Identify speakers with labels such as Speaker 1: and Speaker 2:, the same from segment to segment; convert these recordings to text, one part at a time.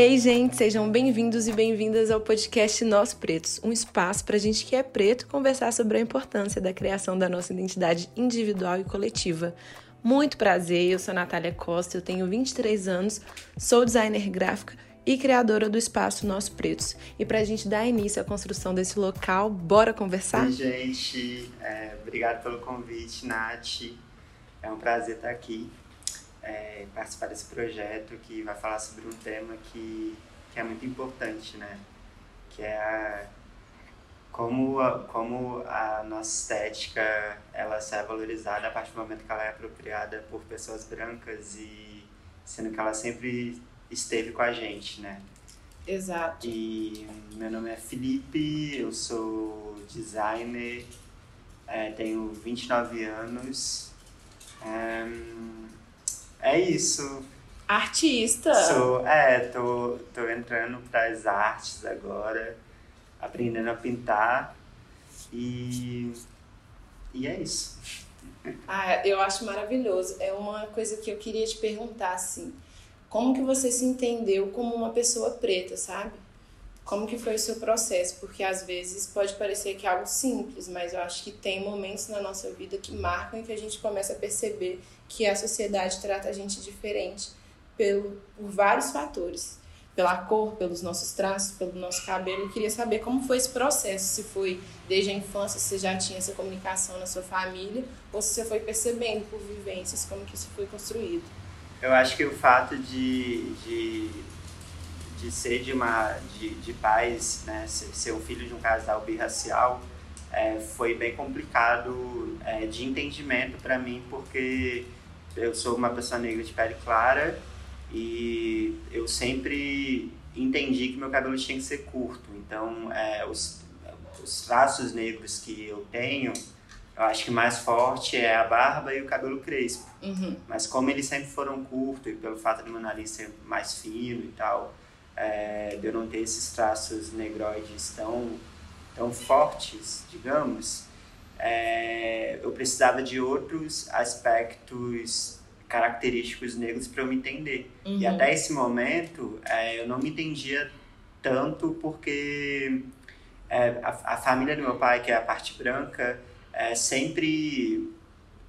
Speaker 1: Ei, gente, sejam bem-vindos e bem-vindas ao podcast Nós Pretos, um espaço para a gente que é preto conversar sobre a importância da criação da nossa identidade individual e coletiva. Muito prazer, eu sou Natália Costa, eu tenho 23 anos, sou designer gráfica e criadora do espaço Nós Pretos. E para a gente dar início à construção desse local, bora conversar?
Speaker 2: Oi, gente, é, obrigado pelo convite, Nath. É um prazer estar aqui é, participar desse projeto que vai falar sobre um tema que, que é muito importante, né? Que é a, como, a, como a nossa estética ela é valorizada a partir do momento que ela é apropriada por pessoas brancas e sendo que ela sempre esteve com a gente, né?
Speaker 1: Exato.
Speaker 2: E meu nome é Felipe, eu sou designer, é, tenho 29 anos. Um, é isso.
Speaker 1: Artista.
Speaker 2: Sou, é, tô, tô entrando para as artes agora, aprendendo a pintar e, e é isso.
Speaker 1: Ah, eu acho maravilhoso. É uma coisa que eu queria te perguntar, assim, como que você se entendeu como uma pessoa preta, sabe? Como que foi o seu processo? Porque às vezes pode parecer que é algo simples, mas eu acho que tem momentos na nossa vida que marcam e que a gente começa a perceber que a sociedade trata a gente diferente pelo, por vários fatores. Pela cor, pelos nossos traços, pelo nosso cabelo. Eu queria saber como foi esse processo, se foi desde a infância, se você já tinha essa comunicação na sua família, ou se você foi percebendo por vivências como que isso foi construído.
Speaker 2: Eu acho que o fato de, de, de ser de, uma, de, de pais, né, ser um filho de um casal birracial, é, foi bem complicado é, de entendimento para mim, porque eu sou uma pessoa negra de pele clara e eu sempre entendi que meu cabelo tinha que ser curto. Então, é, os, os traços negros que eu tenho, eu acho que mais forte é a barba e o cabelo crespo.
Speaker 1: Uhum.
Speaker 2: Mas como eles sempre foram curtos e pelo fato do meu nariz ser mais fino e tal, é, de eu não ter esses traços negroides tão, tão fortes, digamos, é, eu precisava de outros aspectos característicos negros para eu me entender. Uhum. E até esse momento é, eu não me entendia tanto porque é, a, a, família do meu pai, que é a parte branca, é, sempre,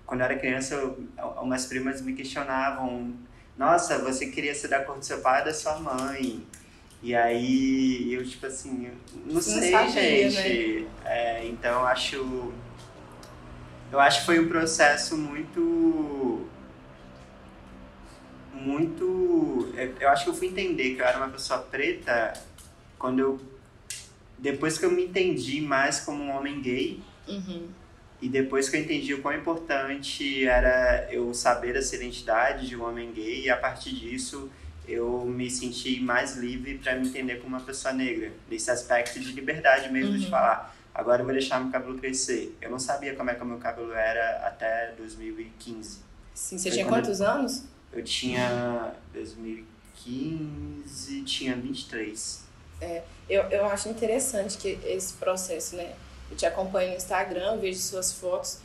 Speaker 2: quando eu era criança, eu, umas primas me questionavam: Nossa, você queria ser da cor do seu pai ou da sua mãe? E aí eu, tipo assim, não, não sei, sabia, gente. Né? É, então acho eu acho que foi um processo muito. Muito. Eu acho que eu fui entender que eu era uma pessoa preta quando eu. Depois que eu me entendi mais como um homem gay.
Speaker 1: Uhum.
Speaker 2: E depois que eu entendi o quão importante era eu saber essa identidade de um homem gay, e a partir disso eu me senti mais livre para me entender como uma pessoa negra, nesse aspecto de liberdade mesmo uhum. de falar Agora eu vou deixar meu cabelo crescer. Eu não sabia como é que o meu cabelo era até 2015.
Speaker 1: Sim, você Foi tinha quantos eu, anos?
Speaker 2: Eu tinha 2015, tinha 23.
Speaker 1: É, eu, eu acho interessante que esse processo, né? Eu te acompanho no Instagram, vejo suas fotos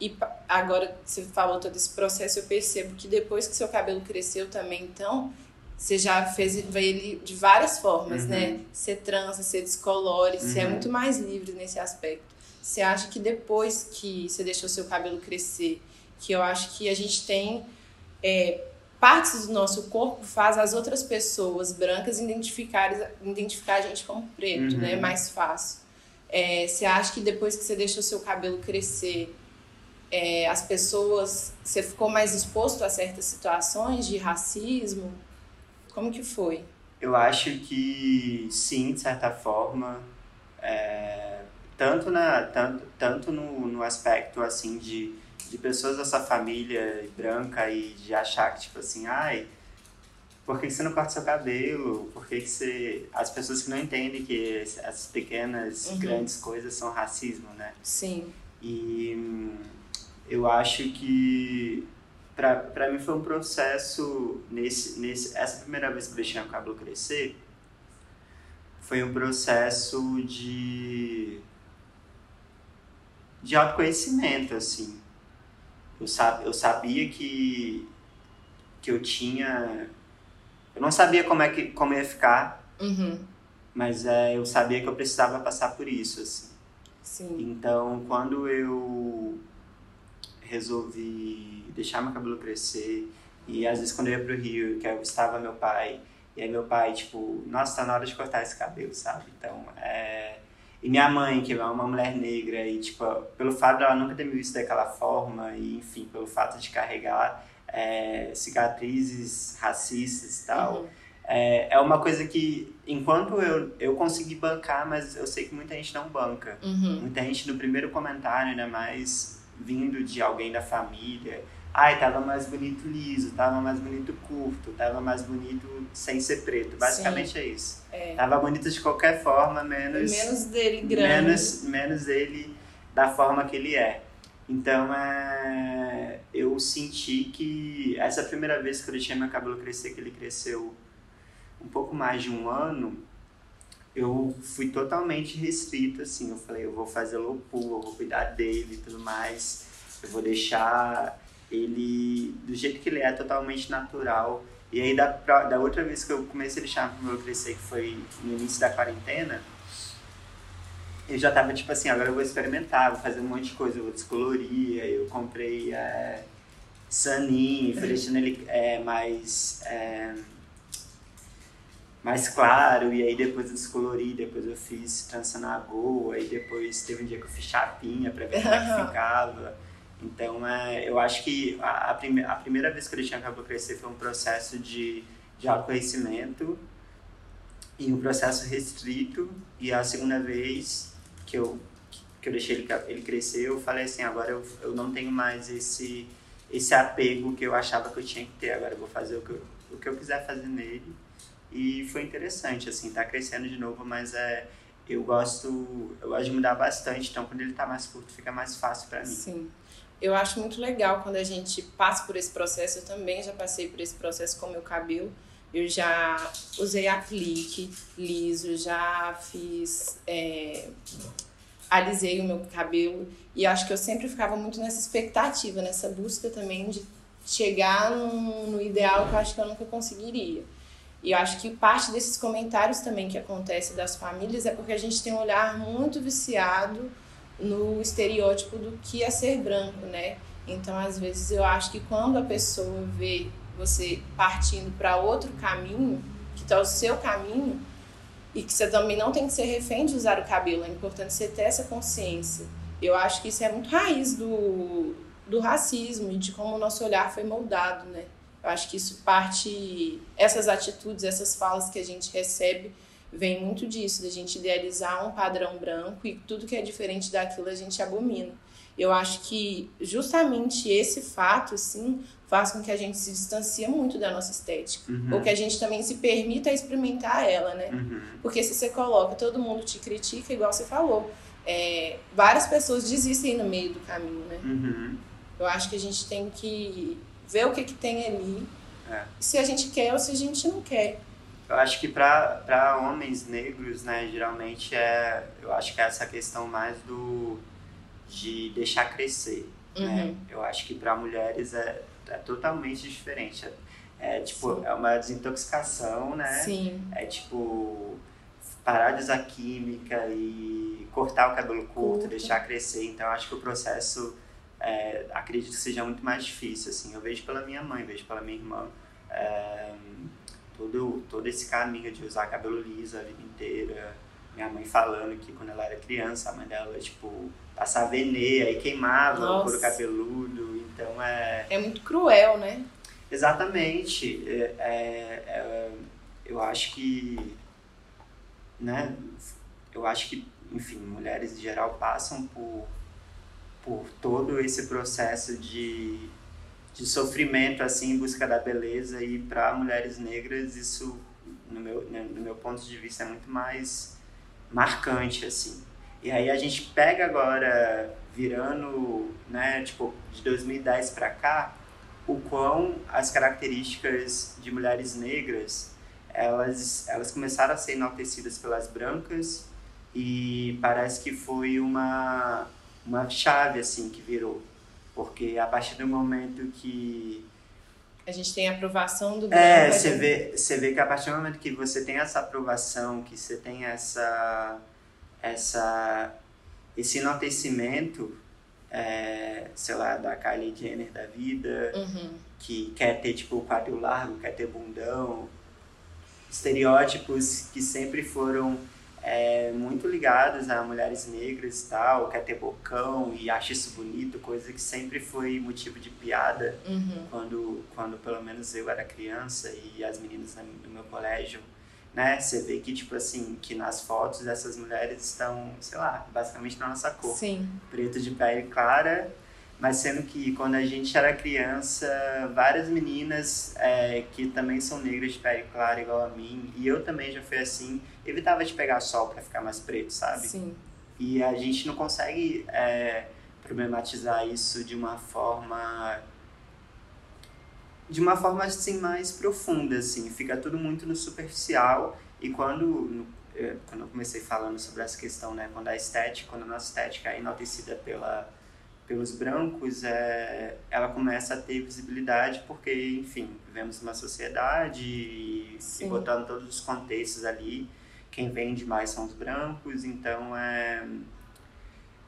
Speaker 1: e agora você falou todo esse processo, eu percebo que depois que seu cabelo cresceu também, então, você já fez ele de várias formas, né? uhum. né? Você trança, você descolore, uhum. você é muito mais livre nesse aspecto. Você acha que depois que você deixou seu cabelo crescer, que eu acho que a gente tem é, partes do nosso corpo faz as outras pessoas brancas identificar, identificar a gente como preto, uhum. né? Mais fácil. É, você acha que depois que você deixou seu cabelo crescer, é, as pessoas, você ficou mais exposto a certas situações de racismo? Como que foi?
Speaker 2: Eu acho que sim, de certa forma. É, tanto na, tanto, tanto no, no aspecto assim de, de pessoas da sua família branca e de achar que, tipo assim, ai, por que você não corta seu cabelo? Por que, que você. As pessoas que não entendem que essas pequenas, uhum. grandes coisas são racismo, né?
Speaker 1: Sim.
Speaker 2: E hum, eu acho que para mim foi um processo nesse nesse essa primeira vez que eu deixei o cabelo crescer foi um processo de de autoconhecimento assim eu sab, eu sabia que que eu tinha eu não sabia como é que como ia ficar,
Speaker 1: Uhum.
Speaker 2: mas é, eu sabia que eu precisava passar por isso, assim.
Speaker 1: Sim.
Speaker 2: Então, quando eu resolvi deixar meu cabelo crescer, e às vezes quando eu ia pro Rio, que eu estava meu pai, e aí meu pai, tipo, nossa, tá na hora de cortar esse cabelo, sabe? Então, é... E minha mãe, que é uma mulher negra, e tipo, pelo fato dela nunca ter me visto daquela forma, e enfim, pelo fato de carregar é, cicatrizes racistas e tal,
Speaker 1: Uhum.
Speaker 2: é, é uma coisa que, enquanto eu, eu consegui bancar, mas eu sei que muita gente não banca.
Speaker 1: Uhum.
Speaker 2: Muita gente no primeiro comentário, ainda mais vindo de alguém da família. Ai, tava mais bonito liso, tava mais bonito curto, tava mais bonito sem ser preto. Basicamente é isso.
Speaker 1: É.
Speaker 2: Tava bonito de qualquer forma, menos
Speaker 1: Menos dele grande.
Speaker 2: menos, menos ele da forma que ele é. Então, é, eu senti que essa primeira vez que eu deixei meu cabelo crescer, que ele cresceu um pouco mais de um ano, eu fui totalmente restrito, assim. Eu falei, eu vou fazer pool, eu vou cuidar dele e tudo mais. Eu vou deixar ele do jeito que ele é, totalmente natural. E aí, da, da outra vez que eu comecei a deixar meu crescer, que foi no início da quarentena, eu já tava tipo assim, agora eu vou experimentar, vou fazer um monte de coisa, eu vou descolorir, eu comprei é, deixando ele é, mais, é, mais claro, e aí depois eu descolori, depois eu fiz trança na goa, aí depois teve um dia que eu fiz chapinha pra ver como é que ficava. Então, é, eu acho que a, a, prime a primeira vez que eu deixei o cabelo crescer foi um processo de, de autoconhecimento e um processo restrito. E a segunda vez que eu, que eu deixei ele, ele crescer, eu falei assim, agora eu, eu não tenho mais esse, esse apego que eu achava que eu tinha que ter. Agora eu vou fazer o que eu, o que eu quiser fazer nele. E foi interessante, assim, tá crescendo de novo, mas é... Eu gosto, eu gosto de mudar bastante, então quando ele tá mais curto fica mais fácil pra mim.
Speaker 1: Sim. Eu acho muito legal quando a gente passa por esse processo. Eu também já passei por esse processo com meu cabelo. Eu já usei aplique liso, já fiz. é, alisei o meu cabelo. E acho que eu sempre ficava muito nessa expectativa, nessa busca também de chegar no, no ideal que eu acho que eu nunca conseguiria. E eu acho que parte desses comentários também que acontece das famílias é porque a gente tem um olhar muito viciado no estereótipo do que é ser branco, né? Então, às vezes, eu acho que quando a pessoa vê você partindo para outro caminho, que tá o seu caminho, e que você também não tem que ser refém de usar o cabelo, é importante você ter essa consciência. Eu acho que isso é muito raiz do, do racismo e de como o nosso olhar foi moldado, né? Eu acho que isso parte, essas atitudes, essas falas que a gente recebe, vem muito disso, da gente idealizar um padrão branco e tudo que é diferente daquilo a gente abomina. Eu acho que justamente esse fato, assim, faz com que a gente se distancie muito da nossa estética.
Speaker 2: Uhum.
Speaker 1: Ou que a gente também se permita experimentar ela, né?
Speaker 2: Uhum.
Speaker 1: Porque se você coloca, todo mundo te critica, igual você falou. É, várias pessoas desistem no meio do caminho, né?
Speaker 2: Uhum.
Speaker 1: Eu acho que a gente tem que ver o que, que tem ali,
Speaker 2: É.
Speaker 1: se a gente quer ou se a gente não quer.
Speaker 2: Eu acho que para homens negros, né, geralmente é, eu acho que é essa questão mais do de deixar crescer, né?
Speaker 1: Uhum.
Speaker 2: Eu acho que para mulheres é, é totalmente diferente. É, é, tipo, é uma desintoxicação, né?
Speaker 1: Sim.
Speaker 2: É tipo parar de usar química e cortar o cabelo curto,
Speaker 1: Curto.
Speaker 2: deixar crescer. Então eu acho que o processo é, acredito que seja muito mais difícil. Assim, eu vejo pela minha mãe, vejo pela minha irmã. é, todo, todo esse caminho de usar cabelo liso a vida inteira. Minha mãe falando que quando ela era criança, a mãe dela, tipo, passava venê, aí queimava o
Speaker 1: Nossa.
Speaker 2: couro cabeludo. Então é.
Speaker 1: É muito cruel, né?
Speaker 2: Exatamente. É, é, é, eu acho que, né, eu acho que, enfim, mulheres em geral passam por, por todo esse processo de, de sofrimento, assim, em busca da beleza e para mulheres negras isso, no meu, né, no meu ponto de vista, é muito mais marcante, assim. E aí a gente pega agora, virando, né, tipo, de 2010 para cá, o quão as características de mulheres negras elas elas começaram a ser enaltecidas pelas brancas e parece que foi uma uma chave assim que virou porque a partir do momento que
Speaker 1: A gente tem a aprovação do
Speaker 2: É,
Speaker 1: branco, a
Speaker 2: você
Speaker 1: gente-
Speaker 2: vê, você vê que a partir do momento que você tem essa aprovação, que você tem essa, essa, esse enaltecimento, é, sei lá, da Kylie Jenner da vida,
Speaker 1: Uhum.
Speaker 2: que quer ter tipo o quadril largo, quer ter bundão, estereótipos que sempre foram é, muito ligados a mulheres negras e tal, quer ter bocão e acha isso bonito, coisa que sempre foi motivo de piada
Speaker 1: Uhum.
Speaker 2: quando, quando pelo menos eu era criança e as meninas na- no meu colégio, né? Você vê que, tipo assim, que nas fotos essas mulheres estão, sei lá, basicamente na nossa cor.
Speaker 1: Sim.
Speaker 2: Preto de pele clara, mas sendo que quando a gente era criança, várias meninas é, que também são negras de pele clara igual a mim, e eu também já fui assim, evitava de pegar sol pra ficar mais preto, sabe?
Speaker 1: Sim.
Speaker 2: E a gente não consegue é, problematizar isso de uma forma de uma forma assim mais profunda assim fica tudo muito no superficial e quando eh, quando eu comecei falando sobre essa questão né quando a estética quando a nossa estética é enaltecida pela pelos brancos é, ela começa a ter visibilidade porque enfim vivemos numa sociedade e, e
Speaker 1: Sim.
Speaker 2: botando todos os contextos ali quem vende mais são os brancos então é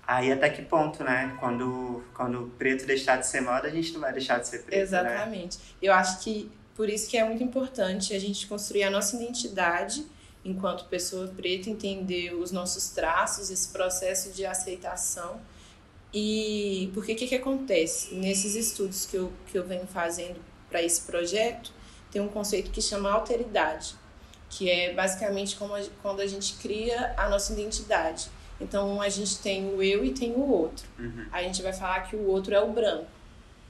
Speaker 2: Aí até que ponto, né? Quando, quando o preto deixar de ser moda, a gente não vai deixar de ser preto, né?
Speaker 1: Exatamente. Eu acho que por isso que é muito importante a gente construir a nossa identidade enquanto pessoa preta, entender os nossos traços, esse processo de aceitação. E porque o que, que acontece? Nesses estudos que eu, que eu venho fazendo para esse projeto, tem um conceito que chama alteridade, que é basicamente como a, quando a gente cria a nossa identidade. Então a gente tem o eu e tem o outro.
Speaker 2: Uhum,
Speaker 1: A gente vai falar que o outro é o branco.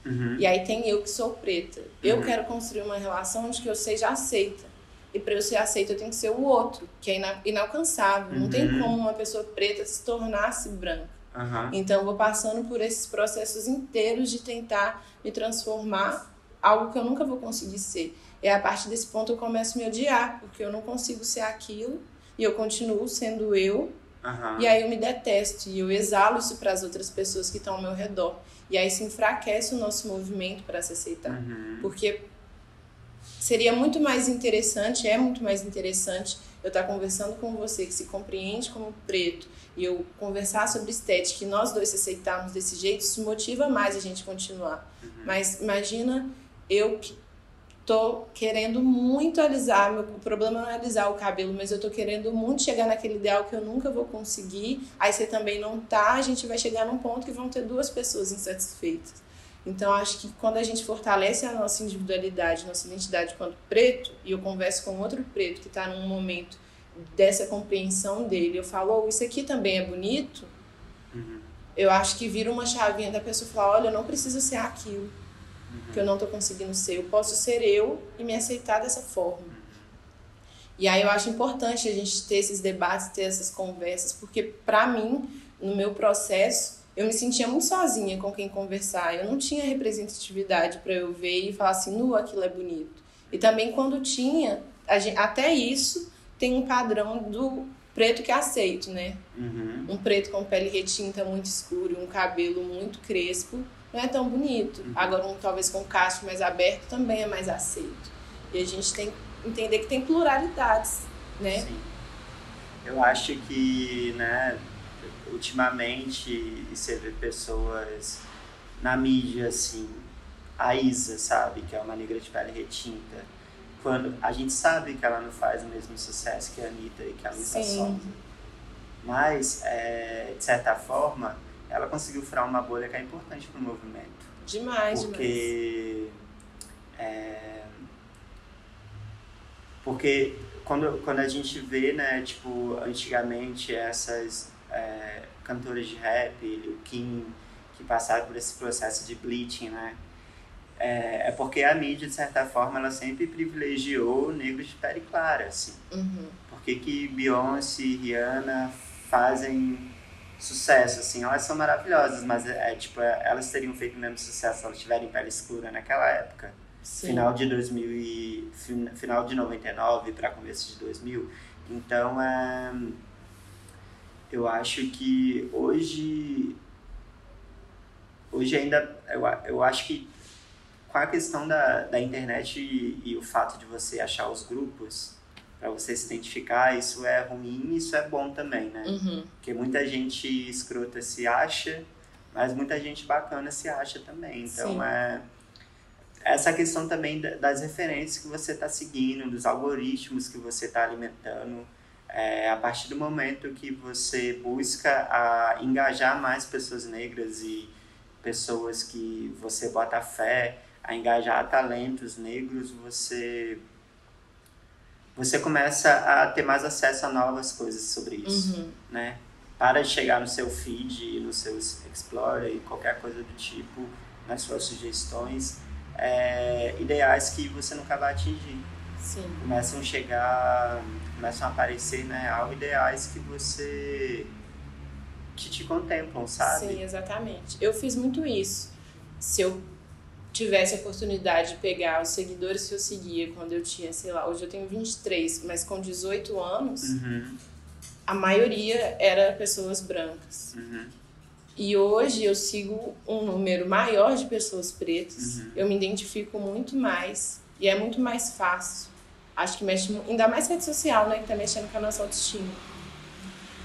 Speaker 2: uhum,
Speaker 1: E aí tem eu que sou preta. Eu
Speaker 2: Uhum.
Speaker 1: quero construir uma relação onde que eu seja aceita. E para eu ser aceita, eu tenho que ser o outro, que é ina- inalcançável. Não tem
Speaker 2: Uhum.
Speaker 1: como uma pessoa preta se tornar-se branca.
Speaker 2: Aham,
Speaker 1: Então eu vou passando por esses processos inteiros de tentar me transformar algo que eu nunca vou conseguir ser. E a partir desse ponto eu começo a me odiar, porque eu não consigo ser aquilo e eu continuo sendo eu
Speaker 2: aham.
Speaker 1: e aí eu me detesto e eu exalo isso para as outras pessoas que estão ao meu redor. E aí se enfraquece o nosso movimento para se aceitar.
Speaker 2: Uhum,
Speaker 1: Porque seria muito mais interessante, é muito mais interessante eu estar conversando com você que se compreende como preto e eu conversar sobre estética e nós dois se aceitarmos desse jeito, isso motiva mais a gente continuar.
Speaker 2: uhum.
Speaker 1: Mas imagina eu que tô querendo muito alisar, meu o problema não é alisar o cabelo, mas eu tô querendo muito chegar naquele ideal que eu nunca vou conseguir. Aí você também não tá, a gente vai chegar num ponto que vão ter duas pessoas insatisfeitas. Então acho que quando a gente fortalece a nossa individualidade, nossa identidade quanto preto, e eu converso com outro preto que tá num momento dessa compreensão dele, eu falo, oh, isso aqui também é bonito,
Speaker 2: Uhum,
Speaker 1: eu acho que vira uma chavinha da pessoa falar, olha, eu não preciso ser aquilo
Speaker 2: uhum.
Speaker 1: que eu não tô conseguindo ser. Eu posso ser eu e me aceitar dessa forma. E aí eu acho importante a gente ter esses debates, ter essas conversas, porque pra mim, no meu processo, eu me sentia muito sozinha com quem conversar. Eu não tinha representatividade para eu ver e falar assim, nu, aquilo é bonito. E também quando tinha, gente, até isso tem um padrão do preto que é aceito, né?
Speaker 2: Uhum,
Speaker 1: Um preto com pele retinta muito escura, um cabelo muito crespo, não é tão bonito.
Speaker 2: Uhum.
Speaker 1: Agora, um talvez com cacho mais aberto também é mais aceito. E a gente tem que entender que tem pluralidades, né?
Speaker 2: Sim. Eu acho que, né, ultimamente você vê pessoas na mídia, assim, a Isa, sabe, que é uma negra de pele retinta, quando a gente sabe que ela não faz o mesmo sucesso que a Anitta e que a Luísa. Sonza. Mas, é, de certa forma, ela conseguiu furar uma bolha que é importante para o movimento.
Speaker 1: Demais, demais.
Speaker 2: Porque. É, porque quando, quando a gente vê, né, tipo, antigamente essas é, cantoras de rap, Lil Kim, que passaram por esse processo de bleaching, né? É, é porque a mídia, de certa forma, ela sempre privilegiou negros de pele clara, assim.
Speaker 1: Uhum.
Speaker 2: Por que, que Beyoncé e Rihanna fazem sucesso, assim? Elas são maravilhosas, mas é, tipo, é, elas teriam feito o mesmo sucesso se elas tiverem pele escura naquela época.
Speaker 1: Sim.
Speaker 2: Final de 2000 e, fin- final de 99 para começo de 2000. Então, é, eu acho que hoje hoje ainda eu, eu acho que com a questão da, da internet e, e o fato de você achar os grupos para você se identificar, isso é ruim isso é bom também, né?
Speaker 1: Uhum.
Speaker 2: Porque muita gente escrota se acha, mas muita gente bacana se acha também. Então
Speaker 1: Sim.
Speaker 2: é essa questão também da- das referências que você está seguindo, dos algoritmos que você está alimentando. É, a partir do momento que você busca a engajar mais pessoas negras e pessoas que você bota fé, a engajar talentos negros, você você começa a ter mais acesso a novas coisas sobre isso,
Speaker 1: Uhum.
Speaker 2: né? Para de chegar no seu feed, no seu Explorer e qualquer coisa do tipo, nas suas sugestões, é, ideais que você nunca vai atingir.
Speaker 1: Sim.
Speaker 2: Começam a chegar, começam a aparecer na real ideais que você que te contemplam, sabe?
Speaker 1: Sim, exatamente. Eu fiz muito isso. Se eu tivesse a oportunidade de pegar os seguidores que eu seguia quando eu tinha, sei lá, hoje eu tenho 23, mas com 18 anos,
Speaker 2: Uhum,
Speaker 1: a maioria era pessoas brancas.
Speaker 2: uhum,
Speaker 1: E hoje eu sigo um número maior de pessoas pretas.
Speaker 2: Uhum.
Speaker 1: Eu me identifico muito mais e é muito mais fácil. Acho que mexe, ainda mais rede social, né, que tá mexendo com a nossa autoestima.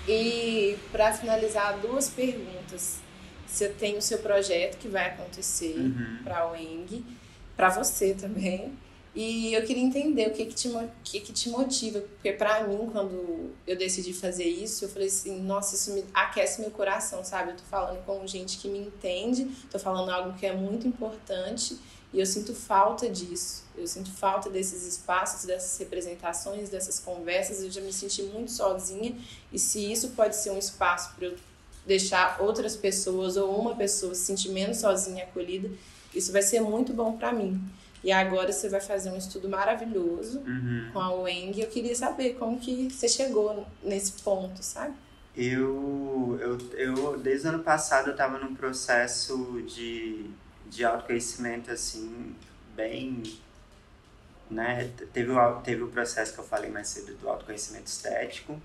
Speaker 1: E para finalizar, duas perguntas. Você tem o seu projeto que vai acontecer
Speaker 2: uhum.
Speaker 1: para a UENG, para você também. E eu queria entender o que que te, que que te motiva, porque para mim, quando eu decidi fazer isso, eu falei assim, nossa, isso me aquece meu coração, sabe? Eu tô falando com gente que me entende, tô falando algo que é muito importante e eu sinto falta disso. Eu sinto falta desses espaços, dessas representações, dessas conversas. Eu já me senti muito sozinha e se isso pode ser um espaço para eu deixar outras pessoas ou uma pessoa se sentir menos sozinha acolhida, isso vai ser muito bom para mim. E agora você vai fazer um estudo maravilhoso
Speaker 2: Uhum.
Speaker 1: com a UENG. Eu queria saber como que você chegou nesse ponto, sabe?
Speaker 2: Eu, eu, eu, desde o ano passado, eu estava num processo de, de autoconhecimento, assim, bem, né, teve o, teve o processo que eu falei mais cedo do autoconhecimento estético,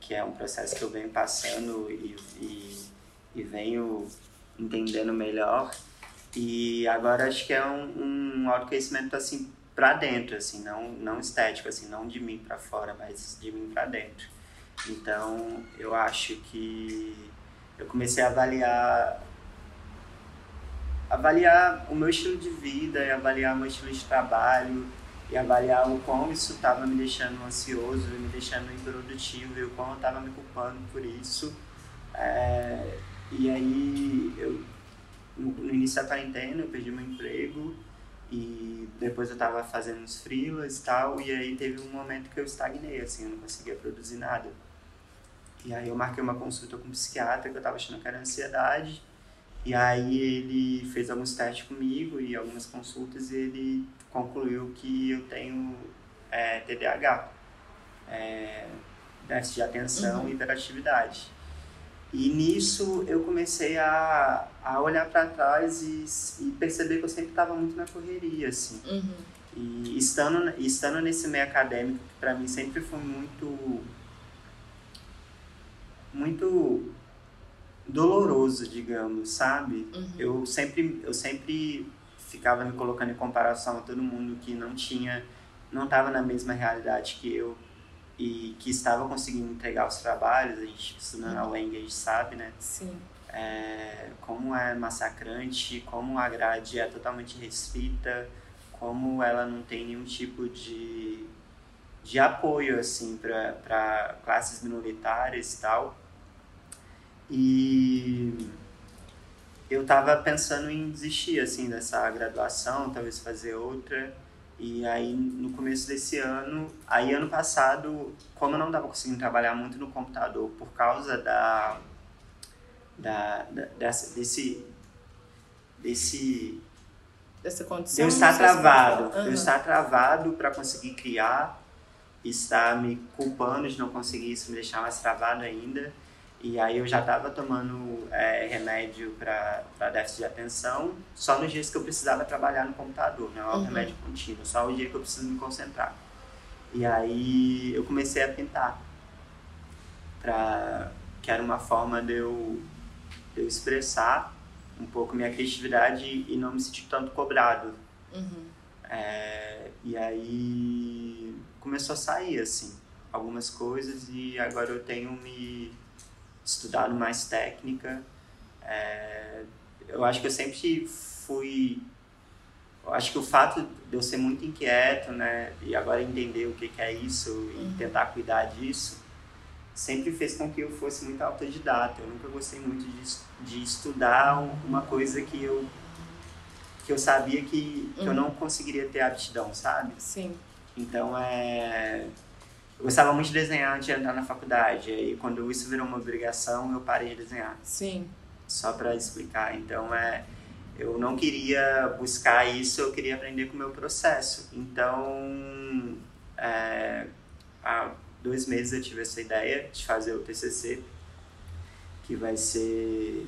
Speaker 2: que é um processo que eu venho passando e, e, e venho entendendo melhor, e agora acho que é um, um autoconhecimento, assim, pra dentro, assim, não, não estético, assim, não de mim pra fora, mas de mim pra dentro. Então, eu acho que eu comecei a avaliar avaliar o meu estilo de vida e avaliar o meu estilo de trabalho e avaliar o quão isso estava me deixando ansioso, me deixando improdutivo e o quão eu estava me culpando por isso. É, e aí, eu, no, início da quarentena, eu perdi meu emprego e depois eu estava fazendo uns freelas e tal, e aí teve um momento que eu estagnei, assim, eu não conseguia produzir nada. E aí eu marquei uma consulta com um psiquiatra que eu estava achando que era ansiedade. E aí ele fez alguns testes comigo e algumas consultas e ele concluiu que eu tenho é, TDAH, é, déficit de atenção
Speaker 1: Uhum.
Speaker 2: e hiperatividade. E nisso eu comecei a, a olhar para trás e, e perceber que eu sempre estava muito na correria, assim.
Speaker 1: Uhum.
Speaker 2: E estando, estando nesse meio acadêmico, que para mim sempre foi muito. muito doloroso, digamos, sabe?
Speaker 1: Uhum.
Speaker 2: Eu sempre, eu sempre ficava me colocando em comparação a todo mundo que não tinha, não estava na mesma realidade que eu e que estava conseguindo entregar os trabalhos. A gente estudando na UENG, a gente sabe, né?
Speaker 1: Sim.
Speaker 2: é, como é massacrante, como a grade é totalmente restrita, como ela não tem nenhum tipo de, de apoio assim para classes minoritárias e tal. E eu estava pensando em desistir assim dessa graduação, talvez fazer outra. E aí no começo desse ano, aí ano passado, como eu não estava conseguindo trabalhar muito no computador por causa da da, da dessa, desse desse
Speaker 1: Dessa
Speaker 2: de
Speaker 1: condição.
Speaker 2: eu estar travado,
Speaker 1: falar.
Speaker 2: eu estar travado para conseguir criar, estar me culpando de não conseguir isso, me deixar mais travado ainda. E aí eu já estava tomando é, remédio para déficit de atenção, só nos dias que eu precisava trabalhar no computador, não é um
Speaker 1: Uhum.
Speaker 2: remédio contínuo, só o dia que eu preciso me concentrar. E aí eu comecei a pintar, pra, que era uma forma de eu, de eu expressar um pouco minha criatividade e não me sentir tanto cobrado
Speaker 1: Uhum.
Speaker 2: É, e aí começou a sair, assim, algumas coisas e agora eu tenho me estudado mais técnica. É, eu acho que eu sempre fui... Eu acho que o fato de eu ser muito inquieto, né, e agora entender o que, que é isso e
Speaker 1: Uhum.
Speaker 2: tentar cuidar disso, sempre fez com que eu fosse muito autodidata. Eu nunca gostei muito de, de estudar um- uma coisa que eu que eu sabia que, que eu
Speaker 1: Uhum.
Speaker 2: não conseguiria ter aptidão, sabe?
Speaker 1: Sim.
Speaker 2: Então é eu gostava muito de desenhar antes de entrar na faculdade. Aí quando isso virou uma obrigação, eu parei de desenhar,
Speaker 1: Sim.
Speaker 2: só para explicar. Então é eu não queria buscar isso, eu queria aprender com o meu processo. Então, é, há dois meses eu tive essa ideia de fazer o TCC, que vai ser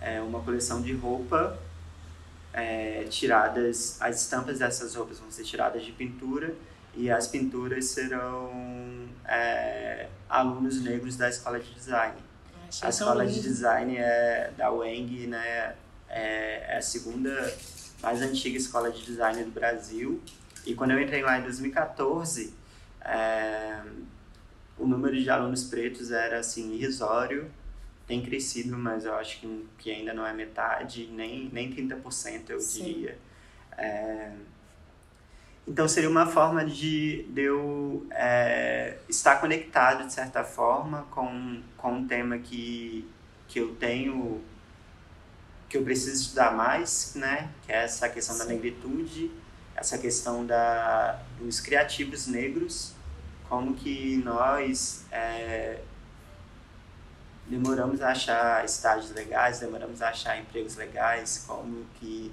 Speaker 2: é, uma coleção de roupa é, tiradas, as estampas dessas roupas vão ser tiradas de pintura e as pinturas serão é, alunos negros da escola de design.
Speaker 1: Achei
Speaker 2: A escola de
Speaker 1: lindo.
Speaker 2: design é da UENG, né? É, é a segunda mais antiga escola de design do Brasil. E quando eu entrei lá em 2014, é, o número de alunos pretos era assim irrisório. Tem crescido, mas eu acho que, que ainda não é metade, nem, nem 30% eu
Speaker 1: Sim.
Speaker 2: diria. É, então seria uma forma de, de eu é, estar conectado, de certa forma, com, com um tema que, que eu tenho, que eu preciso estudar mais, né? Que é essa questão da
Speaker 1: Sim.
Speaker 2: negritude, essa questão da, dos criativos negros, como que nós é, demoramos a achar estágios legais, demoramos a achar empregos legais, como que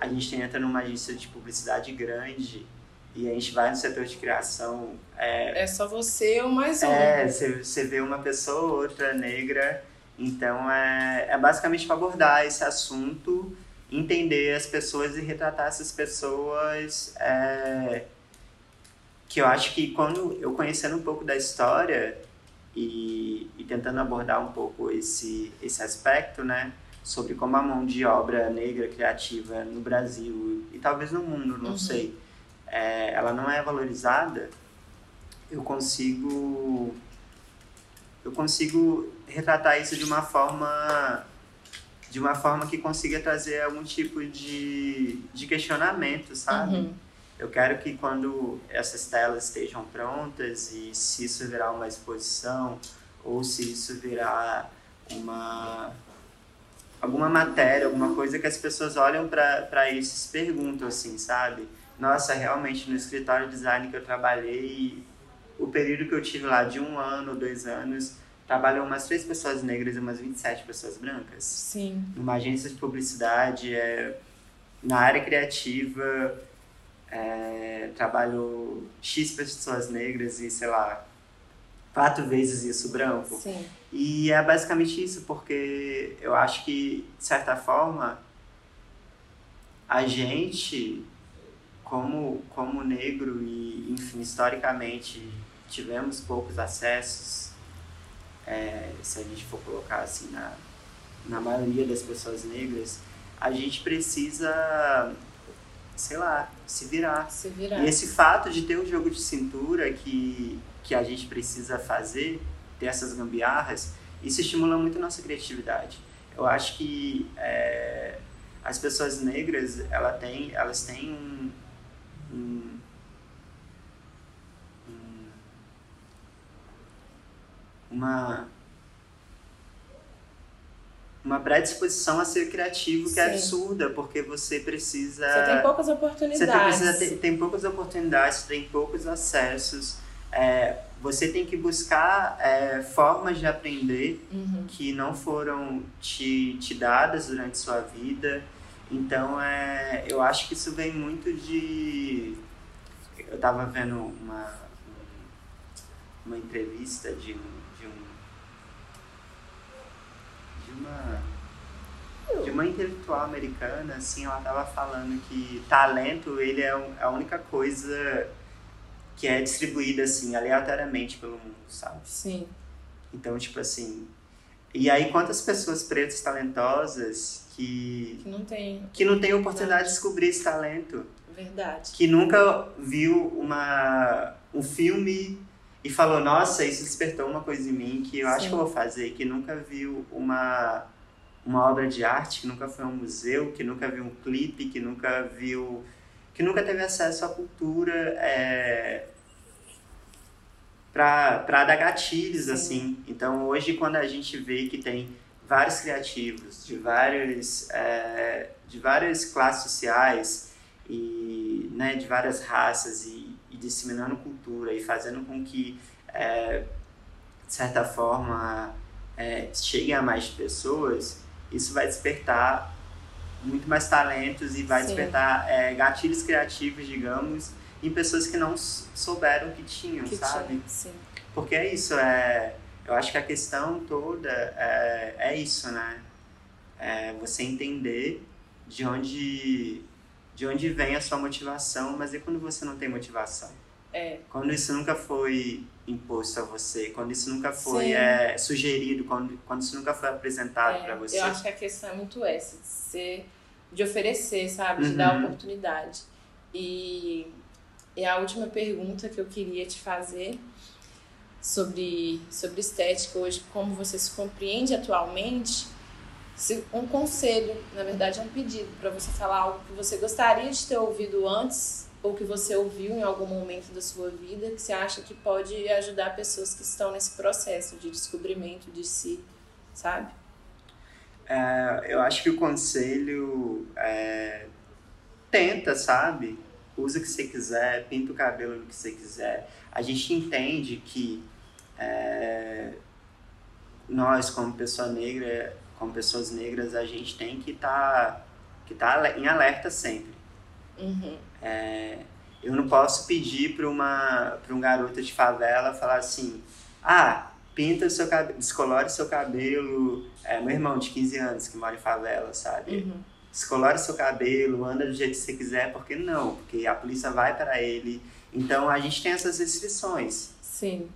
Speaker 2: a gente entra numa agência de publicidade grande e a gente vai no setor de criação, é,
Speaker 1: É só você ou mais um.
Speaker 2: é, você, você vê uma pessoa ou outra negra, então é, é basicamente para abordar esse assunto, entender as pessoas e retratar essas pessoas, é, que eu acho que quando eu conhecendo um pouco da história e, e tentando abordar um pouco esse, esse aspecto, né, sobre como a mão de obra negra criativa no Brasil e talvez no mundo, não
Speaker 1: Uhum.
Speaker 2: sei, é, ela não é valorizada, eu consigo eu consigo retratar isso de uma forma de uma forma que consiga trazer algum tipo de, de questionamento, sabe?
Speaker 1: Uhum.
Speaker 2: Eu quero que quando essas telas estejam prontas e se isso virar uma exposição ou se isso virar uma alguma matéria, alguma coisa que as pessoas olham para isso e se perguntam assim, sabe? Nossa, realmente no escritório de design que eu trabalhei, o período que eu tive lá de um ano, dois anos, trabalham umas três pessoas negras e umas 27 pessoas brancas
Speaker 1: Sim.
Speaker 2: numa agência de publicidade, é, na área criativa, é, trabalho X pessoas negras e, sei lá, quatro vezes isso branco.
Speaker 1: Sim.
Speaker 2: E é basicamente isso, porque eu acho que, de certa forma, a gente, como, como negro e, enfim, historicamente, tivemos poucos acessos, é, se a gente for colocar assim na, na maioria das pessoas negras, a gente precisa, sei lá, se virar.
Speaker 1: Se virar.
Speaker 2: E esse fato de ter um jogo de cintura que, que a gente precisa fazer, ter essas gambiarras, isso estimula muito a nossa criatividade. Eu acho que é, as pessoas negras, ela tem, elas têm um, um, um- uma uma predisposição a ser criativo que é
Speaker 1: Sim.
Speaker 2: absurda, porque você precisa
Speaker 1: Você tem poucas
Speaker 2: você
Speaker 1: oportunidades.
Speaker 2: tem, precisa ter- tem poucas oportunidades, tem poucos acessos. É, você tem que buscar é, formas de aprender
Speaker 1: Uhum.
Speaker 2: que não foram te, te dadas durante sua vida. Então, é, eu acho que isso vem muito de. Eu estava vendo uma, um- uma entrevista de um. De, um, de uma de uma intelectual americana, assim, ela tava falando que talento, ele é um- a única coisa que é distribuída, assim, aleatoriamente pelo mundo, sabe?
Speaker 1: Sim.
Speaker 2: Então, tipo assim... E aí, quantas pessoas pretas talentosas que,
Speaker 1: Que não tem.
Speaker 2: que não têm oportunidade de descobrir esse talento?
Speaker 1: Verdade.
Speaker 2: Que nunca viu uma, um filme e falou, nossa, isso despertou uma coisa em mim que eu Sim. acho que eu vou fazer. Que nunca viu uma, uma obra de arte, que nunca foi a um museu, que nunca viu um clipe, que nunca viu... Que nunca teve acesso à cultura é, para dar gatilhos, Sim. assim. Então, hoje, quando a gente vê que tem vários criativos de vários é, de várias classes sociais e né, de várias raças e, e disseminando cultura e fazendo com que é, de certa forma é, chegue a mais pessoas isso vai despertar muito mais talentos e vai Sim. despertar é, gatilhos criativos digamos em pessoas que não souberam que tinham que sabe
Speaker 1: tinha,
Speaker 2: porque é isso é eu acho que a questão toda é, é isso, né? É você entender de onde, de onde vem a sua motivação, mas e quando você não tem motivação?
Speaker 1: É.
Speaker 2: Quando isso nunca foi imposto a você, quando isso nunca foi é, sugerido, quando, quando isso nunca foi apresentado é, para você.
Speaker 1: Eu acho que a questão é muito essa, de, ser, de oferecer, sabe? De uhum. dar oportunidade. E, e a última pergunta que eu queria te fazer sobre, sobre estética hoje, como você se compreende atualmente, se, um conselho, na verdade é um pedido para você falar algo que você gostaria de ter ouvido antes ou que você ouviu em algum momento da sua vida que você acha que pode ajudar pessoas que estão nesse processo de descobrimento de si, sabe?
Speaker 2: É, eu acho que o conselho é, tenta, sabe? Usa o que você quiser, pinta o cabelo no que você quiser. A gente entende que é, nós, como pessoa negra, como pessoas negras, a gente tem que estar tá, que tá em alerta sempre.
Speaker 1: Uhum.
Speaker 2: É, eu não posso pedir para um garoto de favela falar assim, ah, pinta o seu cabelo, descolore seu cabelo. É, meu irmão de 15 anos que mora em favela, sabe?
Speaker 1: Uhum.
Speaker 2: Descolore seu cabelo, anda do jeito que você quiser, porque não, porque a polícia vai para ele. Então a gente tem essas restrições.
Speaker 1: Sim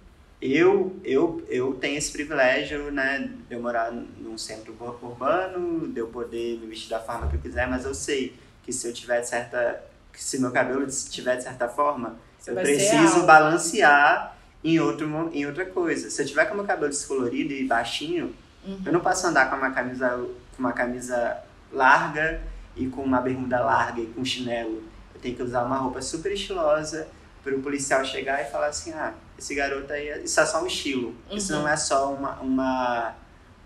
Speaker 2: eu, eu, eu tenho esse privilégio, né, de eu morar num centro urbano, de eu poder me vestir da forma que eu quiser, mas eu sei que se eu tiver certa, que se meu cabelo estiver de certa forma, Você eu preciso balancear em, outro, em outra coisa. Se eu tiver com meu cabelo descolorido e baixinho, uhum. eu não posso andar com uma camisa, com uma camisa larga e com uma bermuda larga e com chinelo. Eu tenho que usar uma roupa super estilosa para o policial chegar e falar assim, ah, esse garoto aí, isso é só um estilo. Uhum. Isso não é só uma. uma,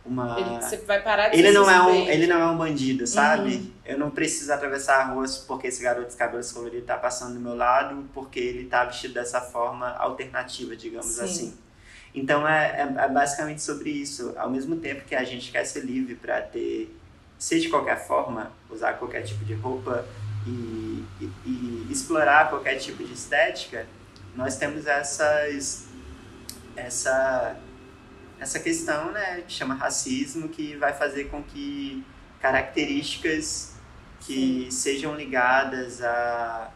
Speaker 2: uma...
Speaker 1: Ele, você vai parar de
Speaker 2: ele não é um Ele não é um bandido, sabe? Uhum. Eu não preciso atravessar a rua porque esse garoto de cabelos coloridos tá passando do meu lado, porque ele tá vestido dessa forma alternativa, digamos Sim. assim. Então é, é, é, basicamente sobre isso. Ao mesmo tempo que a gente quer ser livre para ter, ser de qualquer forma, usar qualquer tipo de roupa e, e, e explorar qualquer tipo de estética, nós temos essas, essa, essa questão né, que chama racismo, que vai fazer com que características que Sim. sejam ligadas a,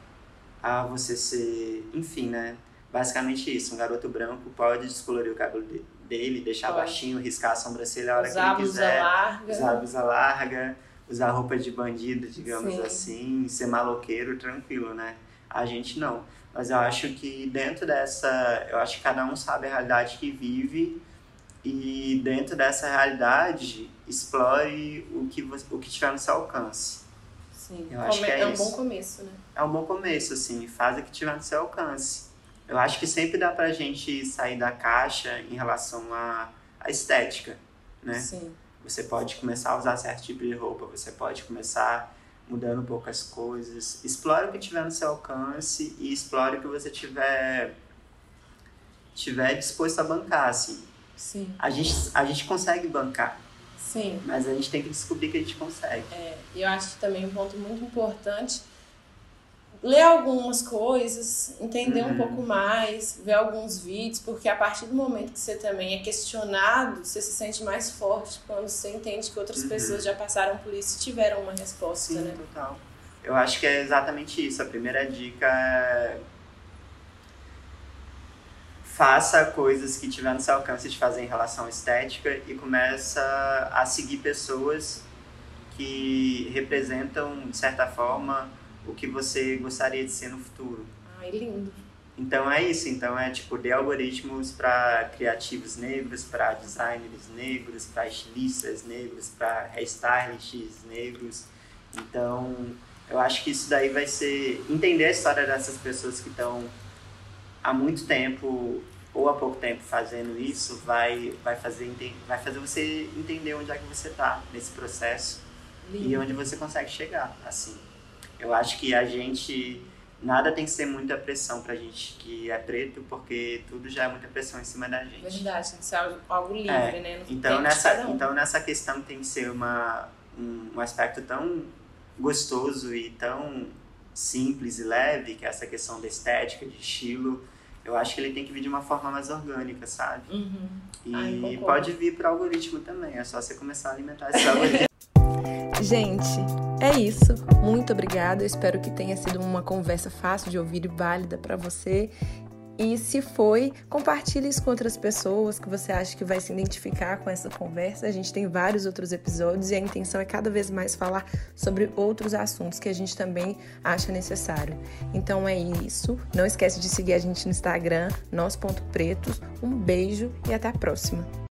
Speaker 2: a você ser, enfim, né? Basicamente isso, um garoto branco pode descolorir o cabelo dele, deixar pode. baixinho, riscar a sobrancelha a hora
Speaker 1: usar
Speaker 2: que ele quiser.
Speaker 1: Larga.
Speaker 2: Usar a blusa larga. Usar roupa de bandido, digamos Sim. assim, ser maloqueiro, tranquilo, né? A gente não. Mas eu acho que dentro dessa. Eu acho que cada um sabe a realidade que vive e dentro dessa realidade explore o que, você, o que tiver no seu alcance.
Speaker 1: Sim, eu acho que é, é um bom começo, né? É
Speaker 2: um bom começo, assim, faz o que tiver no seu alcance. Eu acho que sempre dá pra gente sair da caixa em relação à, à estética, né?
Speaker 1: Sim.
Speaker 2: Você pode começar a usar certo tipo de roupa, você pode começar mudando um pouco as coisas. Explore o que tiver no seu alcance e explore o que você tiver tiver disposto a bancar, assim.
Speaker 1: Sim.
Speaker 2: A gente, a gente consegue bancar.
Speaker 1: Sim.
Speaker 2: Mas a gente tem que descobrir que a gente consegue.
Speaker 1: É, e eu acho que também um ponto muito importante ler algumas coisas, entender uhum. um pouco mais, ver alguns vídeos, porque a partir do momento que você também é questionado, você se sente mais forte quando você entende que outras uhum. pessoas já passaram por isso e tiveram uma resposta,
Speaker 2: Sim,
Speaker 1: né?
Speaker 2: total. Eu acho que é exatamente isso. A primeira dica é faça coisas que tiver no seu alcance de fazer em relação à estética e começa a seguir pessoas que representam, de certa forma, o que você gostaria de ser no futuro.
Speaker 1: Ai, lindo.
Speaker 2: Então é isso, então é tipo de algoritmos para criativos negros, para designers negros, para estilistas negros, para hairstylists negros. Então, eu acho que isso daí vai ser entender a história dessas pessoas que estão há muito tempo ou há pouco tempo fazendo isso, vai vai fazer vai fazer você entender onde é que você está nesse processo Lindo. e onde você consegue chegar, assim. Eu acho que a gente nada tem que ser muita pressão pra gente que é preto, porque tudo já é muita pressão em cima da gente.
Speaker 1: Verdade, tem que ser algo livre, é, né?
Speaker 2: então nessa, um. então nessa questão tem que ser uma, um, um aspecto tão gostoso e tão simples e leve, que é essa questão da estética, de estilo, eu acho que ele tem que vir de uma forma mais orgânica, sabe?
Speaker 1: Uhum.
Speaker 2: E Ai, pode vir para algoritmo também, é só você começar a alimentar esse algoritmo.
Speaker 1: Gente, é isso. Muito obrigada. Eu espero que tenha sido uma conversa fácil de ouvir e válida para você. E se foi, compartilhe isso com outras pessoas que você acha que vai se identificar com essa conversa. A gente tem vários outros episódios e a intenção é cada vez mais falar sobre outros assuntos que a gente também acha necessário. Então é isso. Não esquece de seguir a gente no Instagram, nós.pretos. Um beijo e até a próxima.